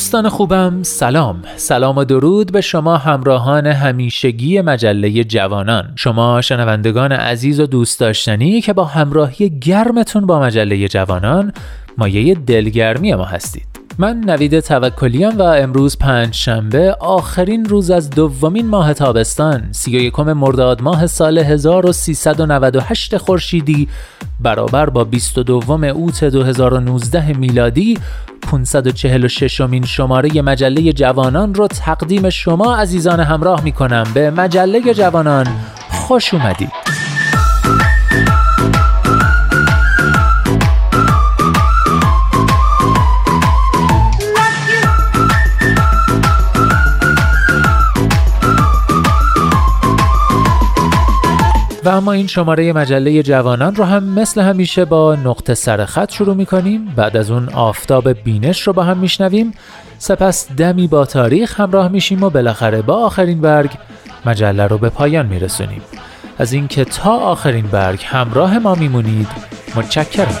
دوستان خوبم سلام. سلام و درود به شما همراهان همیشگی مجله جوانان. شما شنوندگان عزیز و دوست داشتنی که با همراهی گرمتون با مجله جوانان مایه دلگرمی ما هستید. من نوید توکلیام و امروز پنج شنبه آخرین روز از دومین ماه تابستان سی و یکم مرداد ماه سال 1398 خورشیدی برابر با 22 اوت 2019 میلادی 546 امین شماره مجله جوانان رو تقدیم شما عزیزان همراه می کنم به مجله جوانان خوش اومدید. و اما این شماره مجله جوانان رو هم مثل همیشه با نقطه سرخط شروع می کنیم بعد از اون آفتاب بینش رو با هم میشنویم. سپس دمی با تاریخ همراه میشیم و بالاخره با آخرین برگ مجله رو به پایان میرسونیم. از اینکه تا آخرین برگ همراه ما میمونید. متشکرم.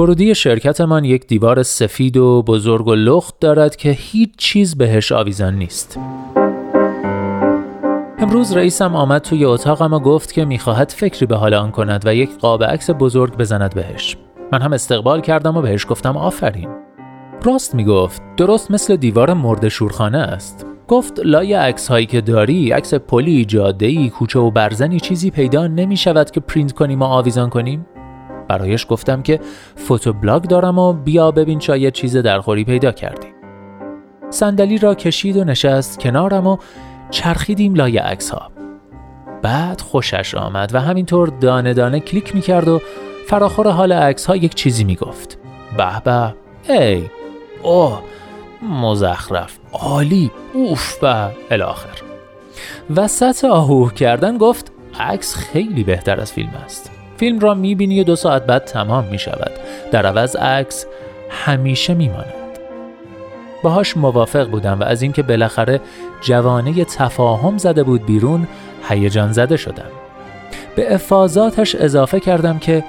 ورودی شرکتمان یک دیوار سفید و بزرگ و لخت دارد که هیچ چیز بهش آویزان نیست. امروز رئیسم آمد توی اتاقم و گفت که می‌خواهد فکری به حال آن کند و یک قاب عکس بزرگ بزند بهش. من هم استقبال کردم و بهش گفتم آفرین. راست می‌گفت درست مثل دیوار مرده‌شورخانه است. گفت لای عکس هایی که داری عکس پلی جاده ای کوچه و برزنی چیزی پیدا نمی شود که پرینت کنیم و آویزان کنیم برایش گفتم که فوتوبلاگ دارم و بیا ببین شاید چیز درخوری پیدا کردی. صندلی را کشید و نشست کنارم و چرخیدیم لای عکس ها بعد خوشش آمد و همینطور دانه دانه کلیک می‌کرد و فراخور حال عکس ها یک چیزی می‌گفت. به به ای اوه مزخرف عالی اوف و الاخر. وسط آهوه کردن گفت عکس خیلی بهتر از فیلم است. فیلم را می‌بینی و دو ساعت بعد تمام می‌شود. در عوض عکس همیشه میماند. باهاش موافق بودم و از اینکه بالاخره جوانه تفاهم زده بود بیرون هیجان زده شدم. به افاظاتش اضافه کردم که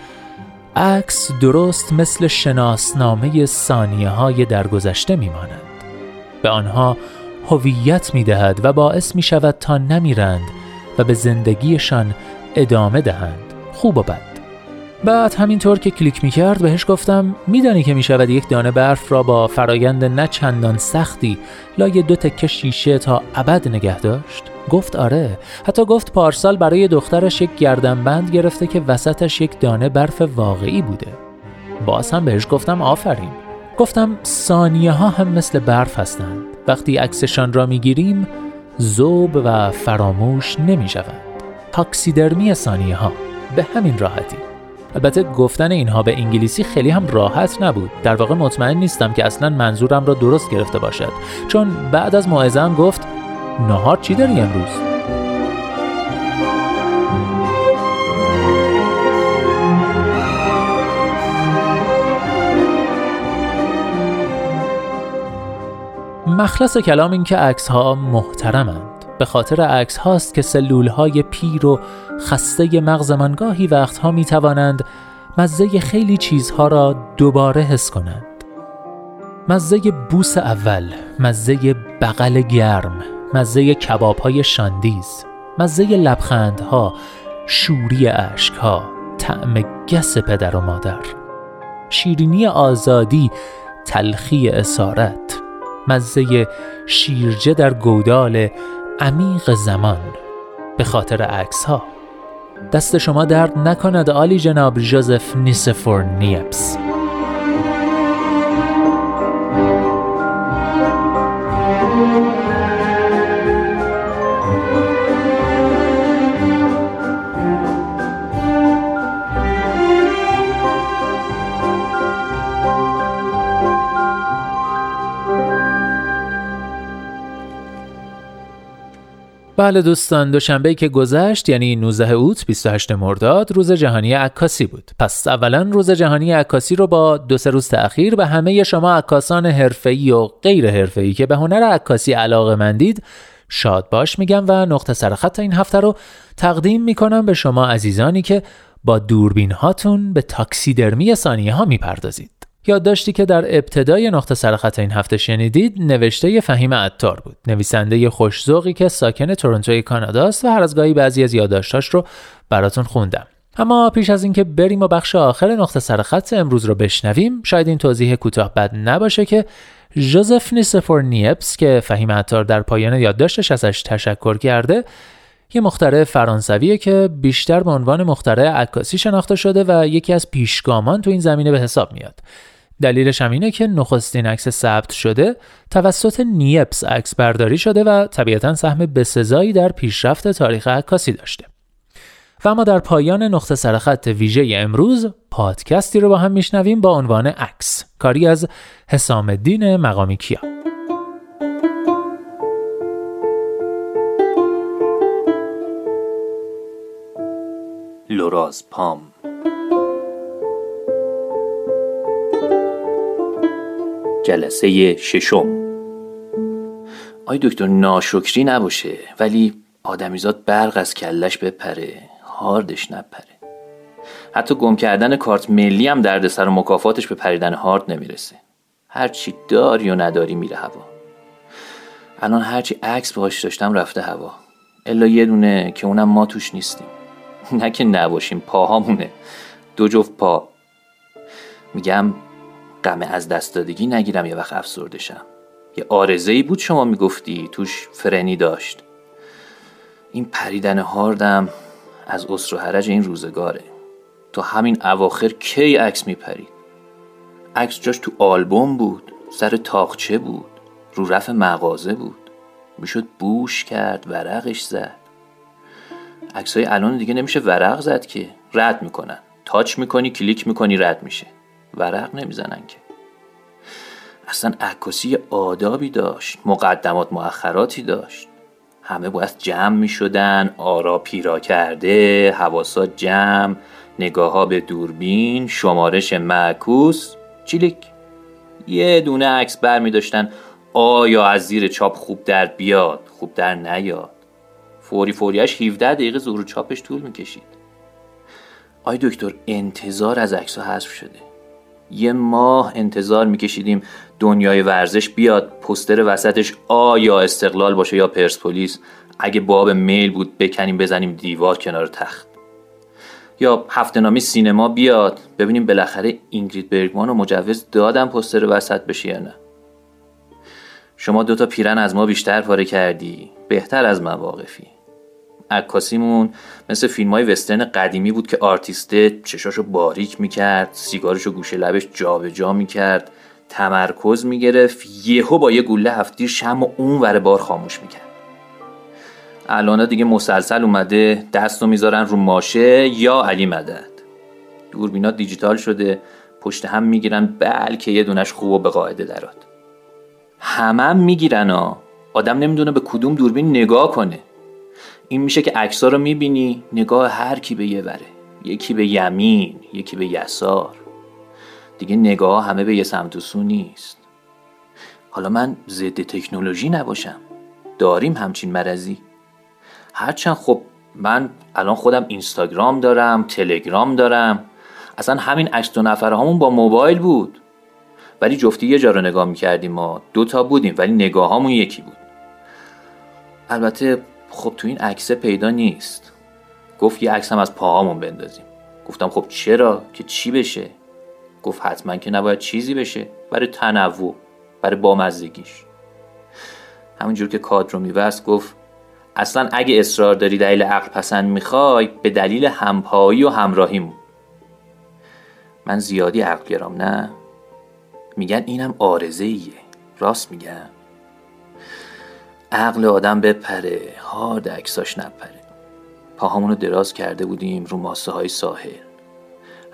عکس درست مثل شناسنامه ثانیه های درگذشته میماند. به آنها هویت می دهد و باعث می شود تا نمیرند و به زندگیشان ادامه دهند. خوب و بد. بعد همینطور که کلیک می کرد بهش گفتم میدانی که می شود یک دانه برف را با فرایند نه چندان سختی لای دو تکه شیشه تا ابد نگه داشت؟ گفت آره. حتی گفت پارسال برای دخترش یک گردنبند گرفته که وسطش یک دانه برف واقعی بوده. باز هم بهش گفتم آفرین. گفتم ثانیه ها هم مثل برف هستند. وقتی عکسشان را می‌گیریم زوب و فراموش نمی شود تاکسیدرمی ثانیه ها به همین راحتی. البته گفتن اینها به انگلیسی خیلی هم راحت نبود. در واقع مطمئن نیستم که اصلا منظورم را درست گرفته باشد. چون بعد از موعظه گفت نهار چی داری امروز؟ مخلص کلام این که عکس ها محترمند. به خاطر عکس هاست که سلول های پیر و خسته مغزمان گاهی وقتها می توانند مزه خیلی چیزها را دوباره حس کنند. مزه بوس اول مزه بغل گرم مزه کباب های شاندیز مزه لبخندها شوری ها طعم گس پدر و مادر. شیرینی آزادی تلخی اسارت مزه شیرجه در گودال عمیق زمان. به خاطر عکس ها دست شما درد نکند آلی جناب جوزف نیسفور نیپس بله دوستان دوشنبه که گذشت یعنی 19 اوت 28 مرداد روز جهانی عکاسی بود. پس اولا روز جهانی عکاسی رو با دو سه روز تأخیر به همه شما عکاسان حرفه‌ای و غیر حرفه‌ای که به هنر عکاسی علاقه مندید شاد باش میگم و نقطه سرخط این هفته رو تقدیم می‌کنم به شما عزیزانی که با دوربین هاتون به تاکسیدرمی ثانیه ها می‌پردازید. یادداشتی که در ابتدای نقطه سرخط این هفته شنیدید نوشته فهیم عطار بود. نویسنده خوشزوقی که ساکن تورنتوی کاناداست و هر از گاهی بعضی از یادداشتاش رو براتون خوندم. اما پیش از اینکه بریم و بخش آخر نقطه سرخط امروز رو بشنویم شاید این توضیح کوتاه بد نباشه که جوزف نیسفور نیپس که فهیم عطار در پایان یادداشتش ازش تشکر کرده یه مخترع فرانسویه که بیشتر به عنوان مخترع عکاسی شناخته شده و یکی از پیشگامان تو این زمینه به حساب میاد. دلیلش هم اینه که نخستین عکس ثبت شده توسط نیپس عکس برداری شده و طبیعتا سهم بسزایی در پیشرفت تاریخ عکاسی داشته. و اما در پایان نقطه سرخط ویژه امروز پادکستی رو با هم میشنویم با عنوان عکس کاری از حسام الدین مقامی کیا. لوراز پام جلسه ششم. آی دکتر ناشکری نباشه ولی آدمیزاد برق از کلش بپره هاردش نپره. حتی گم کردن کارت ملی هم دردسر و مکافاتش به پریدن هارد نمی‌رسه. هرچی داری و نداری میره هوا. الان هرچی عکس باهاش داشتم رفته هوا. الا یه دونه که اونم ما توش نیستیم. نه که نباشیم پاهامونه. دو جفت پا. میگم غم از دست دادگی نگیرم یه وقت افسرده شم. یه آرزه ای بود شما می‌گفتی توش فرنی داشت. این پریدن هاردم از اسر و حرج این روزگاره. تا همین اواخر کی عکس میپرید عکس جاش تو آلبوم بود سر تاخچه بود رو رف مغازه بود. می‌شد بوش کرد ورقش زد. های الان دیگه نمیشه ورق زد که. رد می‌کنن. تاچ می‌کنی کلیک می‌کنی رد میشه. ورق نمی‌زنن که. اصلا عکاسی آدابی داشت مقدمات مؤخراتی داشت. همه باید جمع می شدن آرا پیرا کرده حواسات جمع نگاه ها به دوربین شمارش معکوس چیلیک. یه دونه عکس بر می داشتن آیا از زیر چاپ خوب در بیاد خوب در نیاد. فوری فوریش 17 دقیقه ظهور چاپش طول می‌کشید. آی دکتر انتظار از عکس حذف شده. یه ماه انتظار میکشیدیم دنیای ورزش بیاد پستر وسطش آ یا استقلال باشه یا پرسپولیس اگه باب میل بود بکنیم بزنیم دیوار کنار تخت. یا هفته نامی سینما بیاد. ببینیم بالاخره اینگرید برگمان و مجوز دادم پستر وسط بشه یا نه. شما دوتا پیرن از ما بیشتر پاره کردی. بهتر از من واقفی عکاسیمون مثل فیلم های وسترن قدیمی بود که آرتیسته چشاشو باریک می‌کرد سیگارشو گوشه لبش جابجا جا می‌کرد تمرکز می‌گرفت یهو با یه گوله هفتیر شم و اون ور بار خاموش می‌کرد. الان دیگه مسلسل اومده دست رو می‌ذارن رو ماشه یا علی مدد. دوربینا دیجیتال شده پشت هم می‌گیرن بلکه یه دونش خوب و به قاعده درات همه هم می‌گیرن ها. آدم نمی‌دونه به کدوم دوربین نگاه کنه. این میشه که عکس‌ها رو می‌بینی نگاه هر کی به یه وره. یکی به یمین یکی به یسار. دیگه نگاه همه به یه سمت و سو نیست. حالا من ضد تکنولوژی نباشم. داریم همچین مرضی. هرچند خب من الان خودم اینستاگرام دارم تلگرام دارم. اصلا همین عکس دو نفره همون با موبایل بود. ولی جفتی یه جا رو نگاه می‌کردیم ما. دوتا بودیم ولی نگاه همون یکی بود. البته خب تو این عکسه پیدا نیست. گفت یه عکس هم از پاهامون بندازیم. گفتم خب چرا؟ که چی بشه؟ گفت حتما که نباید چیزی بشه. برای تنوع برای بامزدگیش همونجور که کادر رو میبست گفت اصلا اگه اصرار داری دلیل عقل پسند می‌خوای به دلیل همپایی و همراهیمون. من زیادی عقل گرام نه. میگن اینم آرزه ایه راست میگن عقل آدم بپره هارد عکساش نپره. پاهامونو دراز کرده بودیم رو ماسه های ساحل.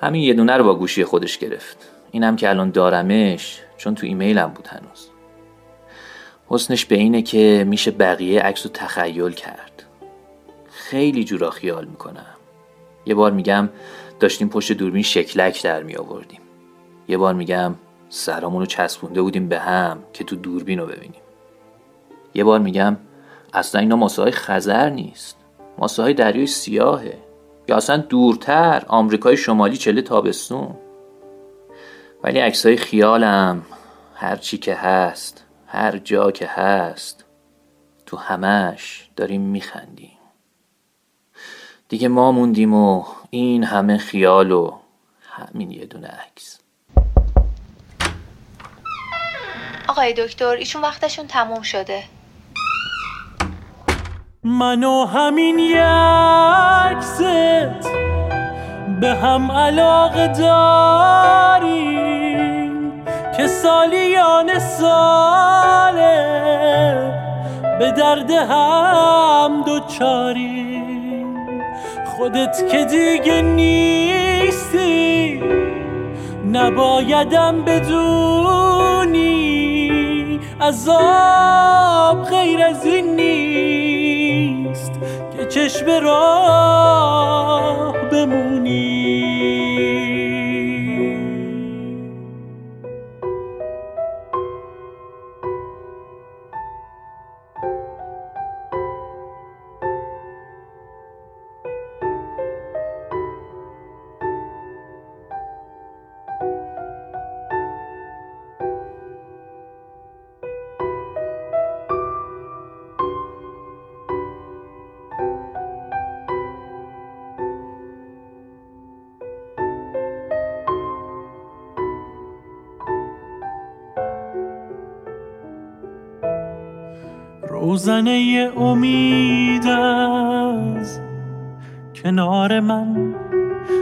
همین یه دونه رو با گوشی خودش گرفت. اینم که الان دارمش چون تو ایمیلم بود هنوز. حسنش به اینه که میشه بقیه عکس رو تخیل کرد. خیلی جورا خیال می‌کنم. یه بار میگم داشتیم پشت دوربین شکلک در می آوردیم یه بار میگم سرامون چسبونده بودیم به هم که تو دوربین رو ببینیم. یه بار میگم اصلا اینا ماسه های خزر نیست. ماسه های دریای سیاهه. یا اصلا دورتر آمریکای شمالی چله تابستون. ولی عکسای خیالم هر چی که هست هر جا که هست تو همش داریم میخندیم. دیگه ما موندیم و این همه خیال و همین یه دونه عکس. آقای دکتر ایشون وقتشون تموم شده. منو همین یکست به هم علاقه داریم که سالیان ساله به درد هم دوچاریم. خودت که دیگه نیستی نبایدم بدونی عذاب غیر از این چشم راه روزنه امید از کنار من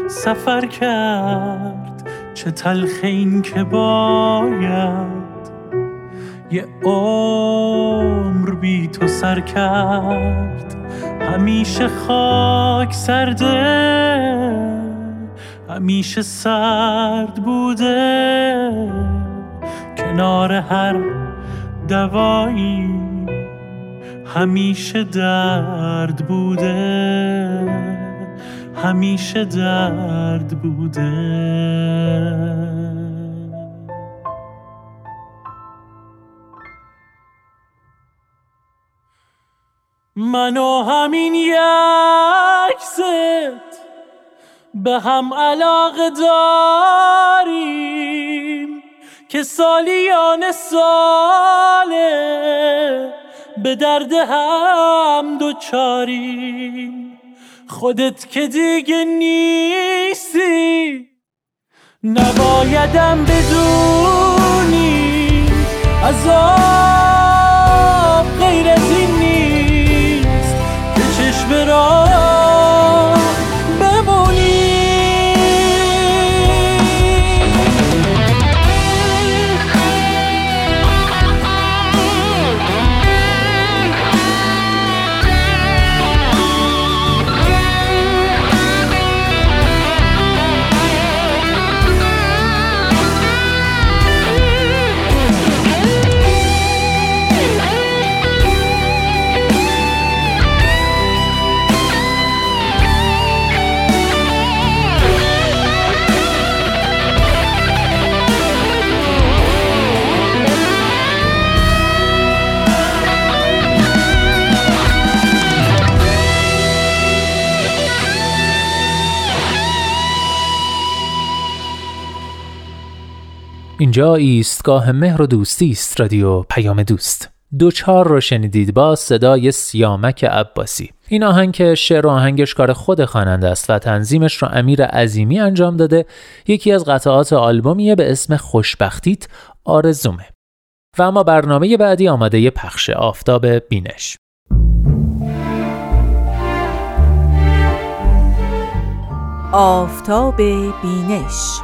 سفر کرد. چه تلخ این که باید یه عمر بی تو سر کرد. همیشه خاک سرده همیشه سرد بوده. کنار هر دوایی همیشه درد بوده همیشه درد بوده. منو همین یک زد به هم علاقه داریم که سالیان ساله به درد هم دوچاریم خودت که دیگه نیستی نبایدم بدونی. عذاب اینجا ایستگاه مهر و دوستی است رادیو پیام دوست. دوچار رو شنیدید با صدای سیامک عباسی. این آهنگ که شعر و آهنگش کار خود خواننده است و تنظیمش رو امیر عظیمی انجام داده. یکی از قطعات آلبومیه به اسم خوشبختیت آرزومه. و اما برنامه بعدی آماده پخش آفتاب بینش. آفتاب بینش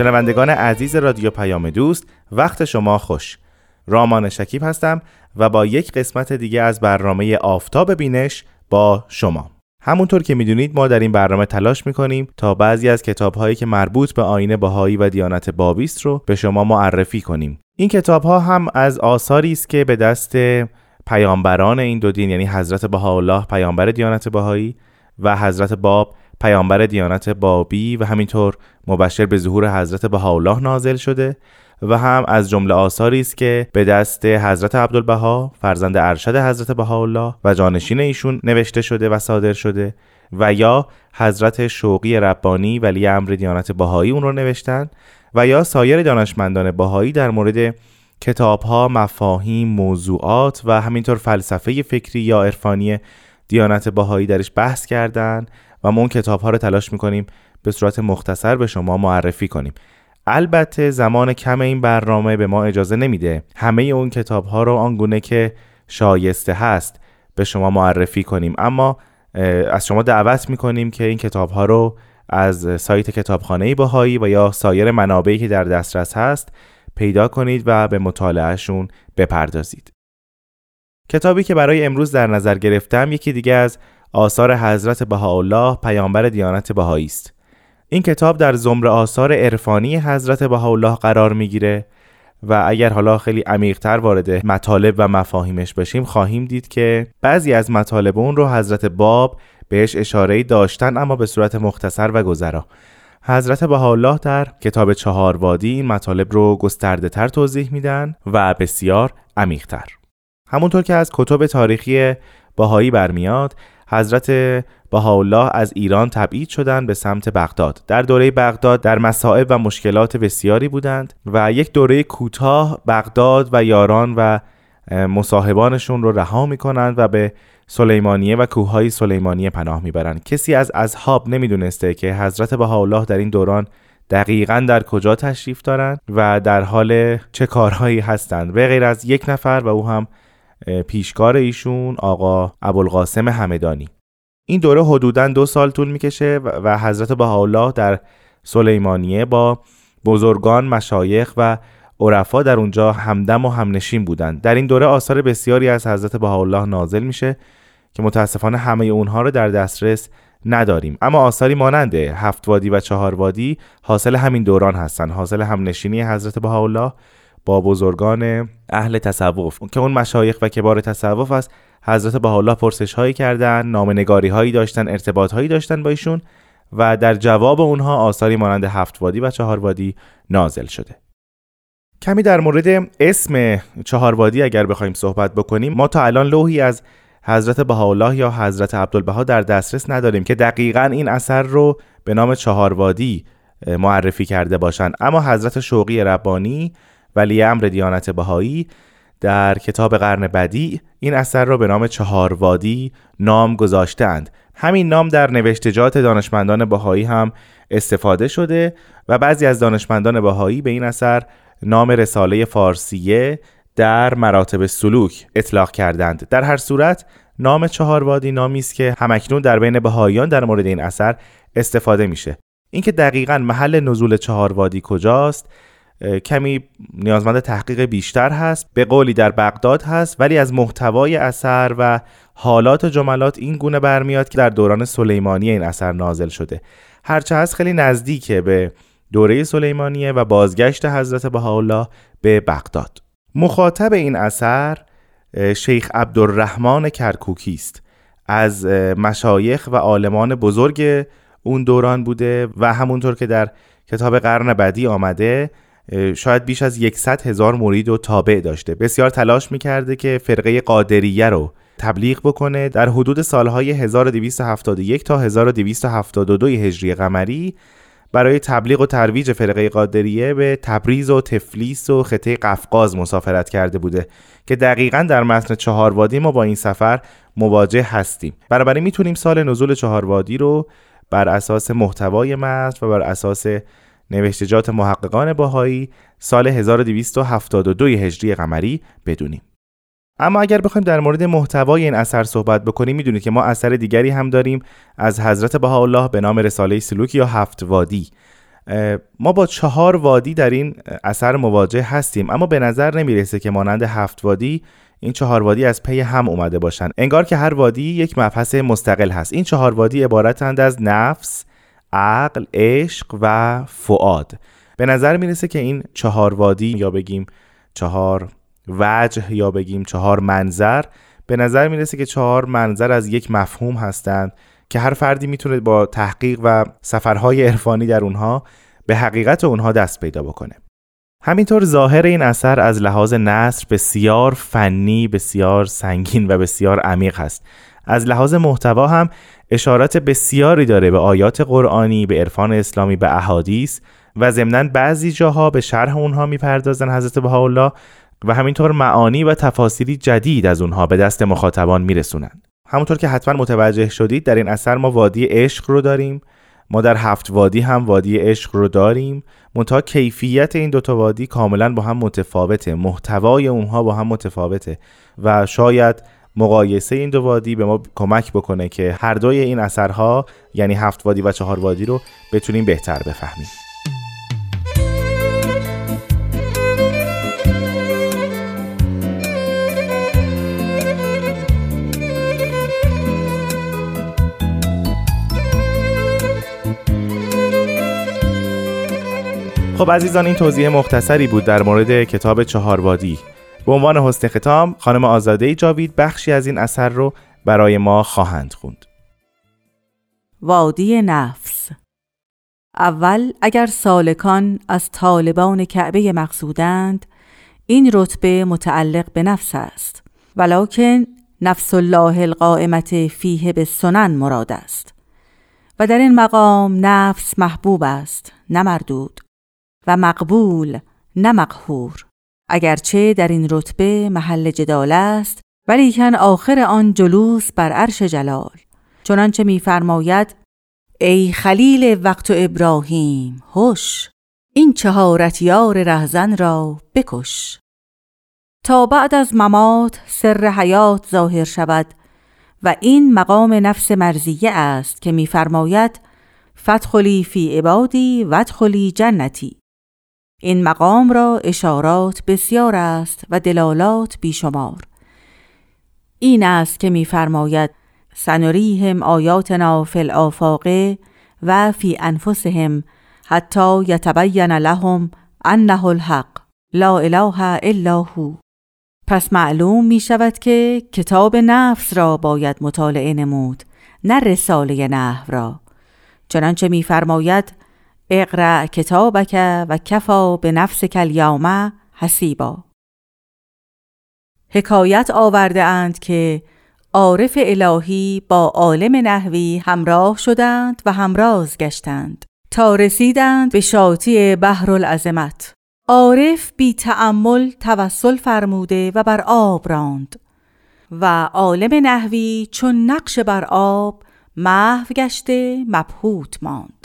شنوندگان عزیز رادیو پیام دوست وقت شما خوش. رامان شکیب هستم و با یک قسمت دیگه از برنامه آفتاب بینش با شما. همونطور که می‌دونید ما در این برنامه تلاش می‌کنیم تا بعضی از کتابهایی که مربوط به آین بهایی و دیانت بابیست رو به شما معرفی کنیم. این کتابها هم از آثاری است که به دست پیامبران این دو دین یعنی حضرت بهاءالله پیامبر دیانت بهایی و حضرت باب پیامبر دیانت بابی و همینطور مبشر به ظهور حضرت بهاءالله نازل شده و هم از جمله آثاری است که به دست حضرت عبدالبها فرزند ارشد حضرت بهاءالله و جانشین ایشون نوشته شده و صادر شده و یا حضرت شوقی ربانی ولی امر دیانت بهایی اون رو نوشتن و یا سایر دانشمندان بهایی در مورد کتاب ها، مفاهیم، موضوعات و همینطور فلسفه فکری یا عرفانی دیانت بهایی درش بحث کردن و ما اون کتاب ها رو تلاش می‌کنیم به صورت مختصر به شما معرفی کنیم البته زمان کم این برنامه به ما اجازه نمیده همه اون کتاب ها رو آنگونه که شایسته هست به شما معرفی کنیم اما از شما دعوت می‌کنیم که این کتاب ها رو از سایت کتابخانه باهایی و یا سایر منابعی که در دسترس هست پیدا کنید و به مطالعهشون بپردازید. کتابی که برای امروز در نظر گرفتم یکی دیگه از آثار حضرت بهاءالله پیامبر دیانت بهایی است. این کتاب در زمره آثار عرفانی حضرت بهاءالله قرار می‌گیره و اگر حالا خیلی عمیقتر وارد مطالب و مفاهیمش بشیم خواهیم دید که بعضی از مطالب اون رو حضرت باب بهش اشاره داشتن اما به صورت مختصر و گذرا حضرت بهاءالله در کتاب چهار وادی این مطالب رو گسترده تر توضیح میدن و بسیار عمیقتر همونطور که از کتب تاریخی باهایی برمیاد حضرت بهاءالله از ایران تبعید شدند به سمت بغداد. در دوره بغداد در مصائب و مشکلات بسیاری بودند و یک دوره کوتاه بغداد و یاران و مصاحبانشون رو رها می‌کنند و به سلیمانیه و کوههای سلیمانیه پناه می‌برند. کسی از اصحاب نمی‌دونسته که حضرت بهاءالله در این دوران دقیقا در کجا تشریف دارند و در حال چه کارهایی هستند. به غیر از یک نفر و او هم پیشکار ایشون آقا ابوالقاسم همدانی این دوره حدودا دو سال طول می‌کشه و حضرت بهاءالله در سلیمانیه با بزرگان مشایخ و عرفا در اونجا همدم و همنشین بودند. در این دوره آثار بسیاری از حضرت بهاءالله نازل میشه که متاسفانه همه اونها رو در دسترس نداریم. اما آثاری مانند هفت وادی و چهار وادی حاصل همین دوران هستند حاصل همنشینی حضرت بهاءالله با بزرگان اهل تصوف. که اون مشایخ و کبار تصوف است حضرت بهاءالله پرسش هایی کردن نامنگاری هایی داشتن ارتباط هایی داشتن با ایشون و در جواب اونها آثاری مانند هفت وادی و چهار وادی نازل شده. کمی در مورد اسم چهار وادی اگر بخوایم صحبت بکنیم ما تا الان لوحی از حضرت بهاءالله یا حضرت عبدالبها در دسترس نداریم که دقیقا این اثر رو به نام چهار وادی معرفی کرده باشند اما حضرت شوقی ربانی ولی امر دیانت بهایی در کتاب قرن بدی این اثر را به نام چهار وادی نام گذاشتند همین نام در نوشتجات دانشمندان بهایی هم استفاده شده و بعضی از دانشمندان بهایی به این اثر نام رساله فارسیه در مراتب سلوک اطلاق کردند. در هر صورت نام چهار وادی نامی است که همکنون در بین بهاییان در مورد این اثر استفاده میشه. اینکه دقیقا محل نزول چهار وادی کجاست کمی نیازمند تحقیق بیشتر هست به قولی در بغداد هست ولی از محتوای اثر و حالات جملات این گونه برمیاد که در دوران سلیمانی این اثر نازل شده. هرچه هست خیلی نزدیکه به دوره سلیمانیه و بازگشت حضرت بهاءالله به بغداد. مخاطب این اثر شیخ عبدالرحمن کرکوکی است. از مشایخ و عالمان بزرگ اون دوران بوده و همونطور که در کتاب قرن بعدی آمده شاید بیش از یکصد هزار مرید و تابع داشته. بسیار تلاش می‌کرده که فرقه قادریه رو تبلیغ بکنه. در حدود سالهای 1271 تا 1272 هجری قمری برای تبلیغ و ترویج فرقه قادریه به تبریز و تفلیس و خطه قفقاز مسافرت کرده بوده که دقیقا در متن چهار وادی ما با این سفر مواجه هستیم. بنابراین می‌تونیم سال نزول چهار وادی رو بر اساس محتوای متن و بر اساس نوشتجات محققان باهایی سال 1272 هجری قمری بدونیم. اما اگر بخوایم در مورد محتوای این اثر صحبت بکنیم می‌دونید که ما اثر دیگری هم داریم از حضرت بهاءالله به نام رساله سلوک یا هفت وادی. ما با چهار وادی در این اثر مواجه هستیم اما به نظر نمی‌رسه که مانند هفت وادی این چهار وادی از پی هم اومده باشند انگار که هر وادی یک مبحث مستقل هست. این چهار وادی عبارتند از نفس عقل عشق و فعاد به نظر می‌رسه که این چهار وادی یا بگیم چهار وجه یا بگیم چهار منظر به نظر می‌رسه که چهار منظر از یک مفهوم هستند که هر فردی می‌تونه با تحقیق و سفرهای عرفانی در اونها به حقیقت اونها دست پیدا بکنه. همینطور ظاهر این اثر از لحاظ نصر بسیار فنی بسیار سنگین و بسیار عمیق است از لحاظ محتوا هم اشارات بسیاری داره به آیات قرآنی به عرفان اسلامی به احادیث و ضمنا بعضی جاها به شرح اونها می‌پردازن حضرت بهاءالله و همینطور معانی و تفاصیلی جدید از اونها به دست مخاطبان میرسونن. همونطور که حتما متوجه شدید در این اثر ما وادی عشق رو داریم. ما در هفت وادی هم وادی عشق رو داریم. منتها کیفیت این دوتا وادی کاملا با هم متفاوته. محتوای اونها با هم متفاوته و شاید مقایسه این دو وادی به ما کمک بکنه که هر دوی این اثرها یعنی هفت وادی و چهار وادی رو بتونیم بهتر بفهمیم. خب عزیزان این توضیح مختصری بود در مورد کتاب چهار وادی. به عنوان حسن ختام خانم آزاده جاوید بخشی از این اثر رو برای ما خواهند خوند. وادی نفس. اول اگر سالکان از طالبان کعبه مقصودند این رتبه متعلق به نفس است ولکن نفس الله القائمت فیه به سنن مراد است. و در این مقام نفس محبوب است نه مردود و مقبول نه مقهور. اگرچه در این رتبه محل جدال است ولیکن آخر آن جلوس بر عرش جلال. چنانچه میفرماید ای خلیل وقت و ابراهیم هوش این چهارت یار رهزن را بکش. تا بعد از ممات سر حیات ظاهر شود و این مقام نفس مرزیه است که میفرماید فتخلی فی عبادی ودخلی جنتی. این مقام را اشارات بسیار است و دلالات بیشمار. این است که میفرماید سنریهم آیاتنا فی الآفاق و فی انفسهم حتی یتبین لهم انه الحق لا اله الا هو. پس معلوم می شود که کتاب نفس را باید مطالعه نمود نه رساله نحو را. چنانچه میفرماید اقرا کتابک و کفا به نفس کلیامه حسیبا. حکایت آورده اند که عارف الهی با عالم نحوی همراه شدند و همراز گشتند. تا رسیدند به شاطی بحر العظمت عارف بی تعمل توسل فرموده و بر آب راند. و عالم نحوی چون نقش بر آب محو گشته مبهوت ماند.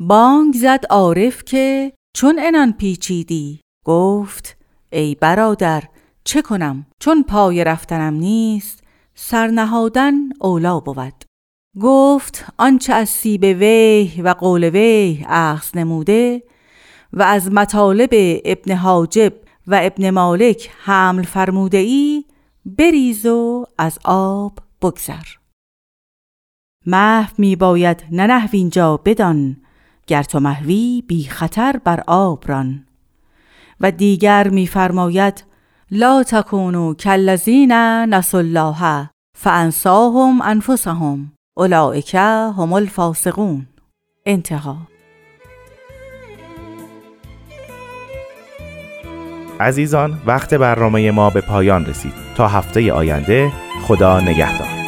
بانگ زد عارف که چون انان پیچیدی گفت ای برادر چه کنم؟ چون پای رفتنم نیست سرنهادن اولا بود. گفت آنچه از سیب وی و قول وی اخذ نموده و از مطالب ابن حاجب و ابن مالک حمل فرموده ای بریز و از آب بگذر. محو می باید نه اینجا بدان گر تو محوی بی خطر بر آب ران. و دیگر میفرماید لا تکونو کلذین نس الله فانساهم انفسهم اولئک هم الفاسقون. انتها عزیزان وقت برنامه ما به پایان رسید. تا هفته آینده خدا نگهدار.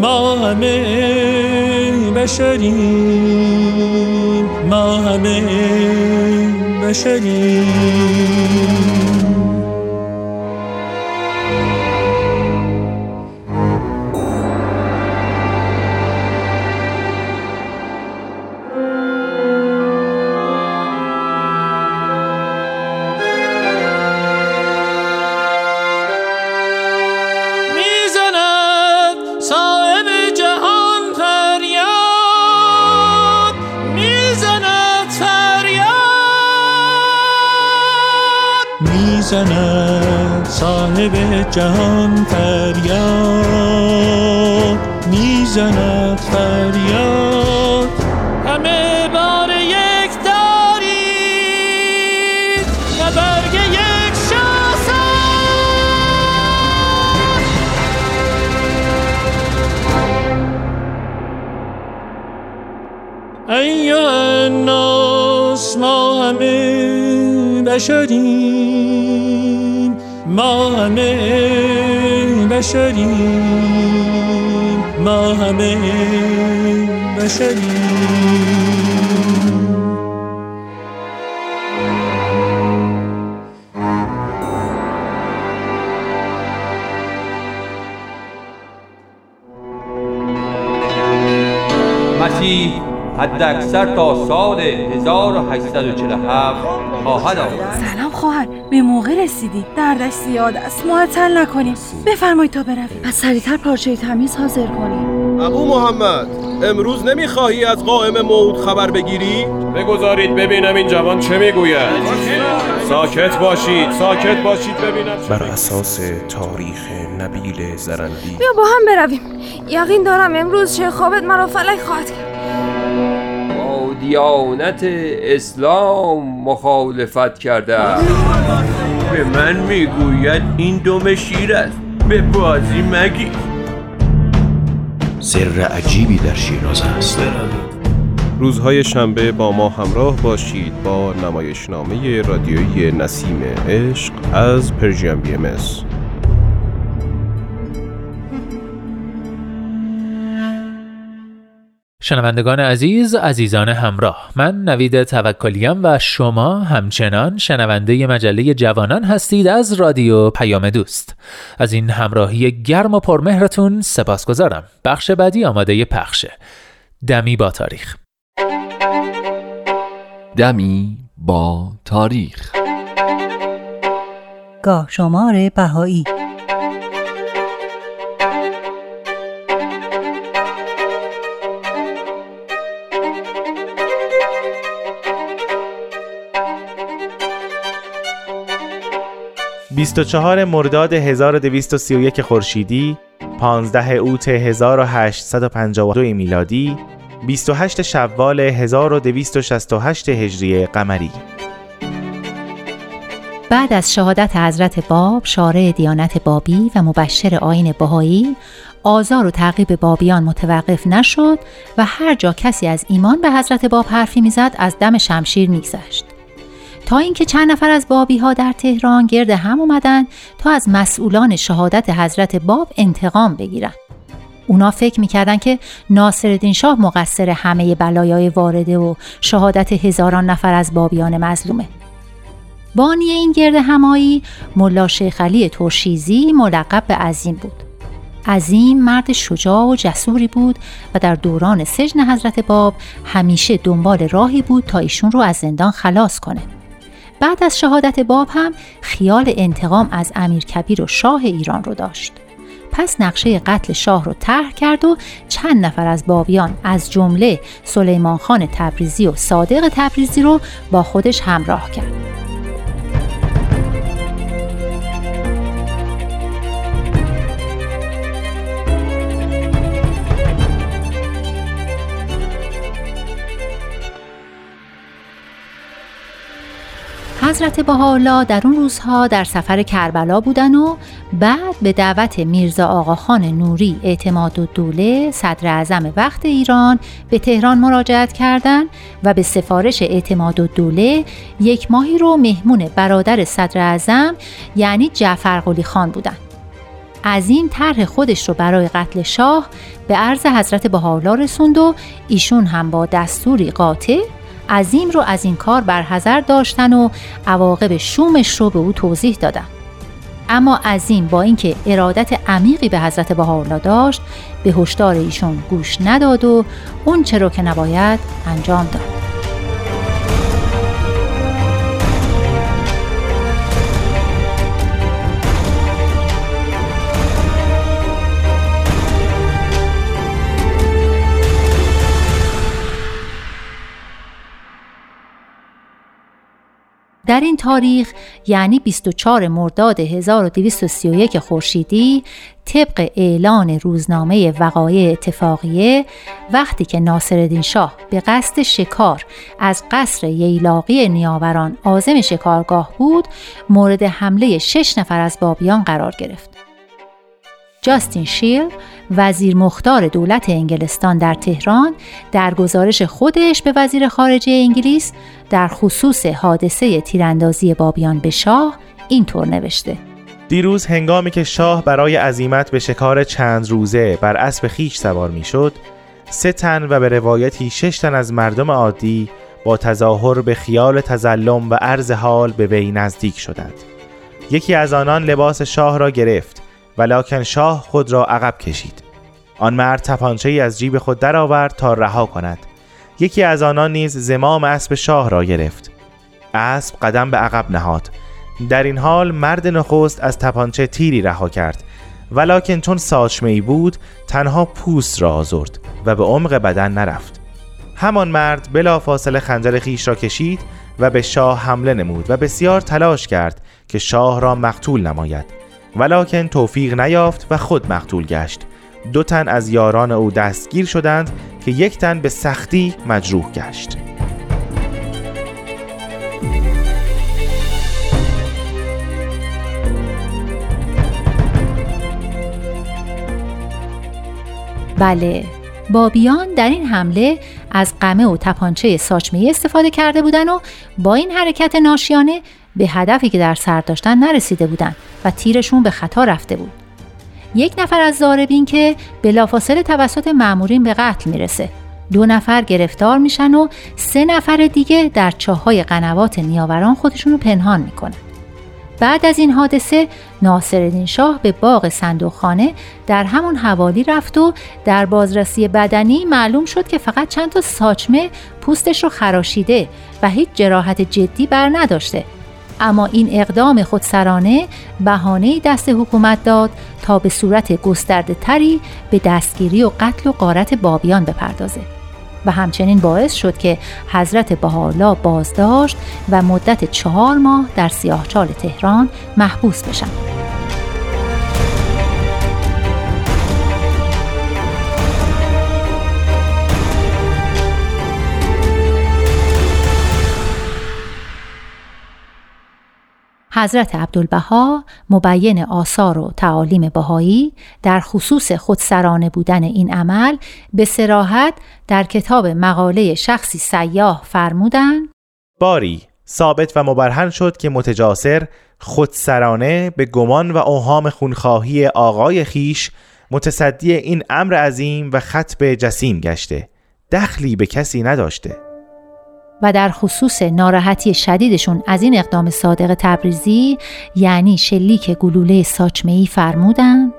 ما همه بشریم ما همه بشریم جهان فریاد می‌زند فریاد. همه بار یک دارید نه برگ یک شاسه ایوه الناس ما همه بشریم. ما همه بشریم ما همه بشریم حد اکثر تا سال 1847 خواهد آمد. سلام خواهر به موقع رسیدی. دردش زیاد است معطل نکنیم. بفرمایید تا برویم. از سریعتر پارچه تمیز حاضر کنیم. ابو محمد امروز نمی‌خواهی از قائم موت خبر بگیری؟ بگذارید ببینم این جوان چه می‌گوید. ساکت باشید ساکت باشید ببینم بر اساس تاریخ نبیل زرندی بیا با هم برویم. یقین دارم امروز چه خوابت مرا فلک خواهد کرد. دیانت اسلام مخالفت کرده به من می‌گوید این دم شیر است. به بازی مگی سر عجیبی در شیراز است. روزهای شنبه با ما همراه باشید با نمایشنامه رادیویی نسیم عشق از پرژیم بی ام شنوندگان عزیز عزیزان همراه من نوید توکلیم و شما همچنان شنونده مجله جوانان هستید از رادیو پیام دوست. از این همراهی گرم و پرمهرتون سپاس گذارم بخش بعدی آماده پخشه دمی با تاریخ. دمی با تاریخ. گاه شمار بهایی. 24 مرداد 1231 خورشیدی 15 اوت 1852 میلادی 28 شوال 1268 هجری قمری. بعد از شهادت حضرت باب شارع دیانت بابی و مبشر آین بهایی آزار و تعقیب بابیان متوقف نشد و هر جا کسی از ایمان به حضرت باب حرفی می‌زد از دم شمشیر میگذشت. تا اینکه چند نفر از بابی ها در تهران گرد هم اومدن تا از مسئولان شهادت حضرت باب انتقام بگیرن. اونا فکر می‌کردن که ناصرالدین شاه مقصر همه بلایای وارده و شهادت هزاران نفر از بابیان مظلومه. بانی این گرد همایی ملا شیخ علی ترشیزی ملقب به عظیم بود. عظیم مرد شجاع و جسوری بود و در دوران سجن حضرت باب همیشه دنبال راهی بود تا ایشون رو از زندان خلاص کنه. بعد از شهادت باب هم خیال انتقام از امیر کبیر و شاه ایران رو داشت. پس نقشه قتل شاه رو طرح کرد و چند نفر از بابیان از جمله سلیمان خان تبریزی و صادق تبریزی رو با خودش همراه کرد. حضرت بهاءالله در اون روزها در سفر کربلا بودن و بعد به دعوت میرزا آقاخان نوری اعتماد و دوله صدر اعظم وقت ایران به تهران مراجعت کردند و به سفارش اعتماد و دوله یک ماهی رو مهمون برادر صدر اعظم یعنی جعفر قلی خان بودن. عظیم طرح خودش رو برای قتل شاه به عرض حضرت بهاءالله رسوند و ایشون هم با دستوری قاطع عظیم رو از این کار برحضر داشتن و عواقب شومش رو به او توضیح دادن. اما عظیم با اینکه ارادت عمیقی به حضرت بهاءالله داشت به هشدار ایشون گوش نداد و اون چرا که نباید انجام داد. در این تاریخ یعنی 24 مرداد 1231 خورشیدی طبق اعلان روزنامه وقایع اتفاقیه وقتی که ناصرالدین شاه به قصد شکار از قصر ییلاقی نیاوران آزم شکارگاه بود مورد حمله شش نفر از بابیان قرار گرفت. جاستین شیل وزیر مختار دولت انگلستان در تهران در گزارش خودش به وزیر خارجه انگلیس در خصوص حادثه تیراندازی بابیان به شاه اینطور نوشته. دیروز هنگامی که شاه برای عزیمت به شکار چند روزه بر اسب خیش سوار می‌شد سه تن و به روایتی شش تن از مردم عادی با تظاهر به خیال تزلم و عرض حال به وی نزدیک شدند. یکی از آنان لباس شاه را گرفت. ولکن شاه خود را عقب کشید. آن مرد تپانچه از جیب خود درآورد تا رها کند. یکی از آنان نیز زمام اسب شاه را گرفت. اسب قدم به عقب نهاد. در این حال مرد نخست از تپانچه تیری رها کرد. ولکن چون ساچمه ای بود تنها پوست را آزرد و به عمق بدن نرفت. همان مرد بلا فاصله خنجر خیش را کشید و به شاه حمله نمود و بسیار تلاش کرد که شاه را مقتول نماید. ولکن توفیق نیافت و خود مقتول گشت. دو تن از یاران او دستگیر شدند که یک تن به سختی مجروح گشت. بله بابیان در این حمله از قمه و تپانچه ساچمه استفاده کرده بودند و با این حرکت ناشیانه به هدفی که در سر داشتن نرسیده بودند و تیرشون به خطا رفته بود. یک نفر از زاربین که بلافاصله توسط مامورین به قتل می‌رسه. دو نفر گرفتار میشن و سه نفر دیگه در چاهای قنوات نیاوران خودشون رو پنهان می‌کنن. بعد از این حادثه ناصرالدین شاه به باغ صندوقخانه در همون حوالی رفت و در بازرسی بدنی معلوم شد که فقط چند تا ساچمه پوستش رو خراشیده و هیچ جراحت جدی بر نداشته اما این اقدام خودسرانه بهانه دست حکومت داد تا به صورت گسترده تری به دستگیری و قتل و قارت بابیان بپردازه و همچنین باعث شد که حضرت بهاءالله بازداشت و مدت چهار ماه در سیاهچال تهران محبوس بشن. حضرت عبدالبها مبین آثار و تعالیم بهایی در خصوص خودسرانه بودن این عمل به سراحت در کتاب مقاله شخصی سیاه فرمودن باری ثابت و مبرهن شد که متجاسر خودسرانه به گمان و اوهام خونخواهی آقای خیش متصدی این امر عظیم و خطب جسیم گشته. دخلی به کسی نداشته. و در خصوص ناراحتی شدیدشون از این اقدام صادق تبریزی یعنی شلیک گلوله ساچمه‌ای فرمودن.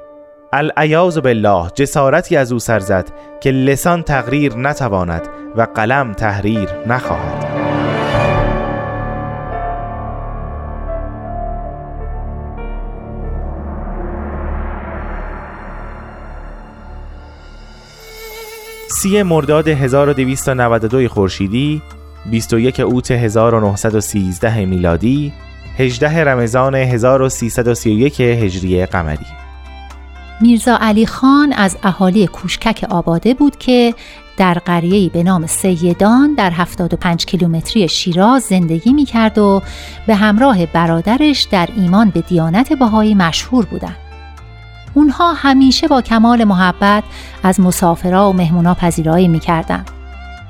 العیاذ بالله جسارتی از او سر زد که لسان تقریر نتواند و قلم تحریر نخواهد. سی مرداد 1292 خورشیدی 21 اوت 1913 میلادی 18 رمضان 1331 هجری قمری میرزا علی خان از اهالی کوشکک آباده بود که در قریه‌ای به نام سیدان در 75 کیلومتری شیراز زندگی می کرد و به همراه برادرش در ایمان به دیانت بهایی مشهور بودند. اونها همیشه با کمال محبت از مسافرها و مهمونا پذیرایی می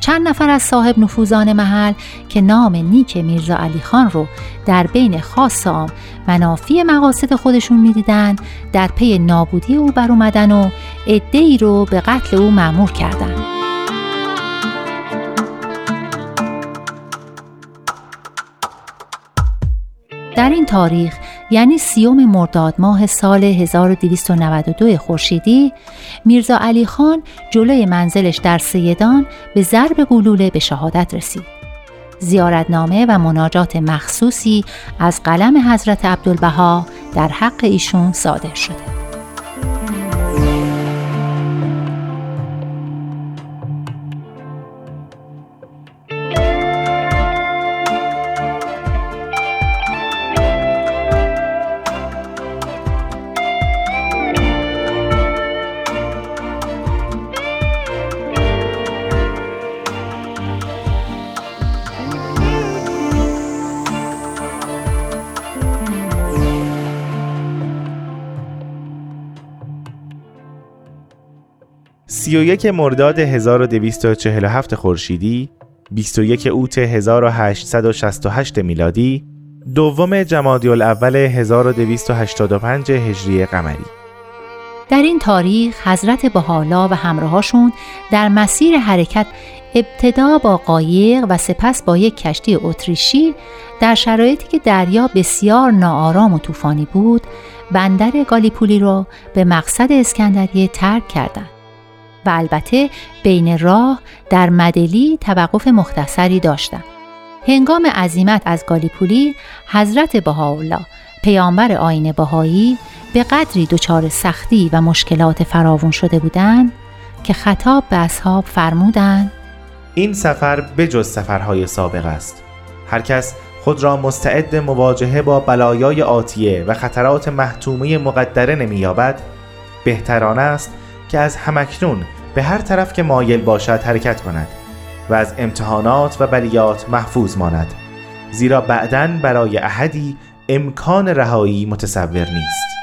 چند نفر از صاحب نفوذان محل که نام نیک میرزا علی خان رو در بین خاص عام منافی مقاصد خودشون می‌دیدند در پی نابودی او بر اومدن و عدهای رو به قتل او معمور کردند. در این تاریخ یعنی سیوم مرداد ماه سال 1292 خورشیدی میرزا علی خان جلوی منزلش در سیدان به ضرب گلوله به شهادت رسید. زیارتنامه و مناجات مخصوصی از قلم حضرت عبدالبها در حق ایشون صادر شده. یک مرداد 1247 خورشیدی 21 اوت 1868 میلادی دوم جمادی الاول 1285 هجری قمری در این تاریخ حضرت بحالا و همراهاشون در مسیر حرکت ابتدا با قایق و سپس با یک کشتی اتریشی در شرایطی که دریا بسیار ناآرام و طوفانی بود بندر گالیپولی را به مقصد اسکندریه ترک کردند. و البته بین راه در مدلی توقف مختصری داشتند. هنگام عزیمت از گالیپولی حضرت بهاءالله پیامبر آین بهایی به قدری دچار سختی و مشکلات فراوون شده بودند که خطاب به اصحاب فرمودند این سفر بجز سفرهای سابق است هر کس خود را مستعد مواجهه با بلایای آتیه و خطرات محتومه مقدره نمییابد بهتران است که از همکنون به هر طرف که مایل باشد حرکت کند و از امتحانات و بلیات محفوظ ماند زیرا بعدا برای احدی امکان رهایی متصور نیست.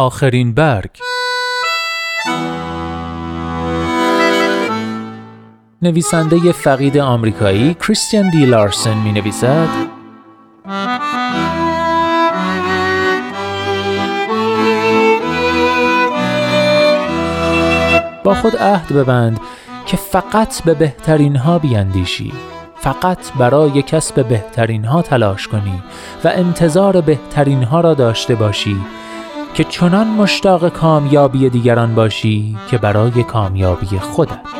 آخرین برگ. نویسنده فقید آمریکایی کریستیان دی لارسن می نویسد با خود عهد ببند که فقط به بهترین ها بیاندیشی فقط برای کسب بهترین ها تلاش کنی و انتظار بهترین ها را داشته باشی. که چنان مشتاق کامیابی دیگران باشی که برای کامیابی خودت.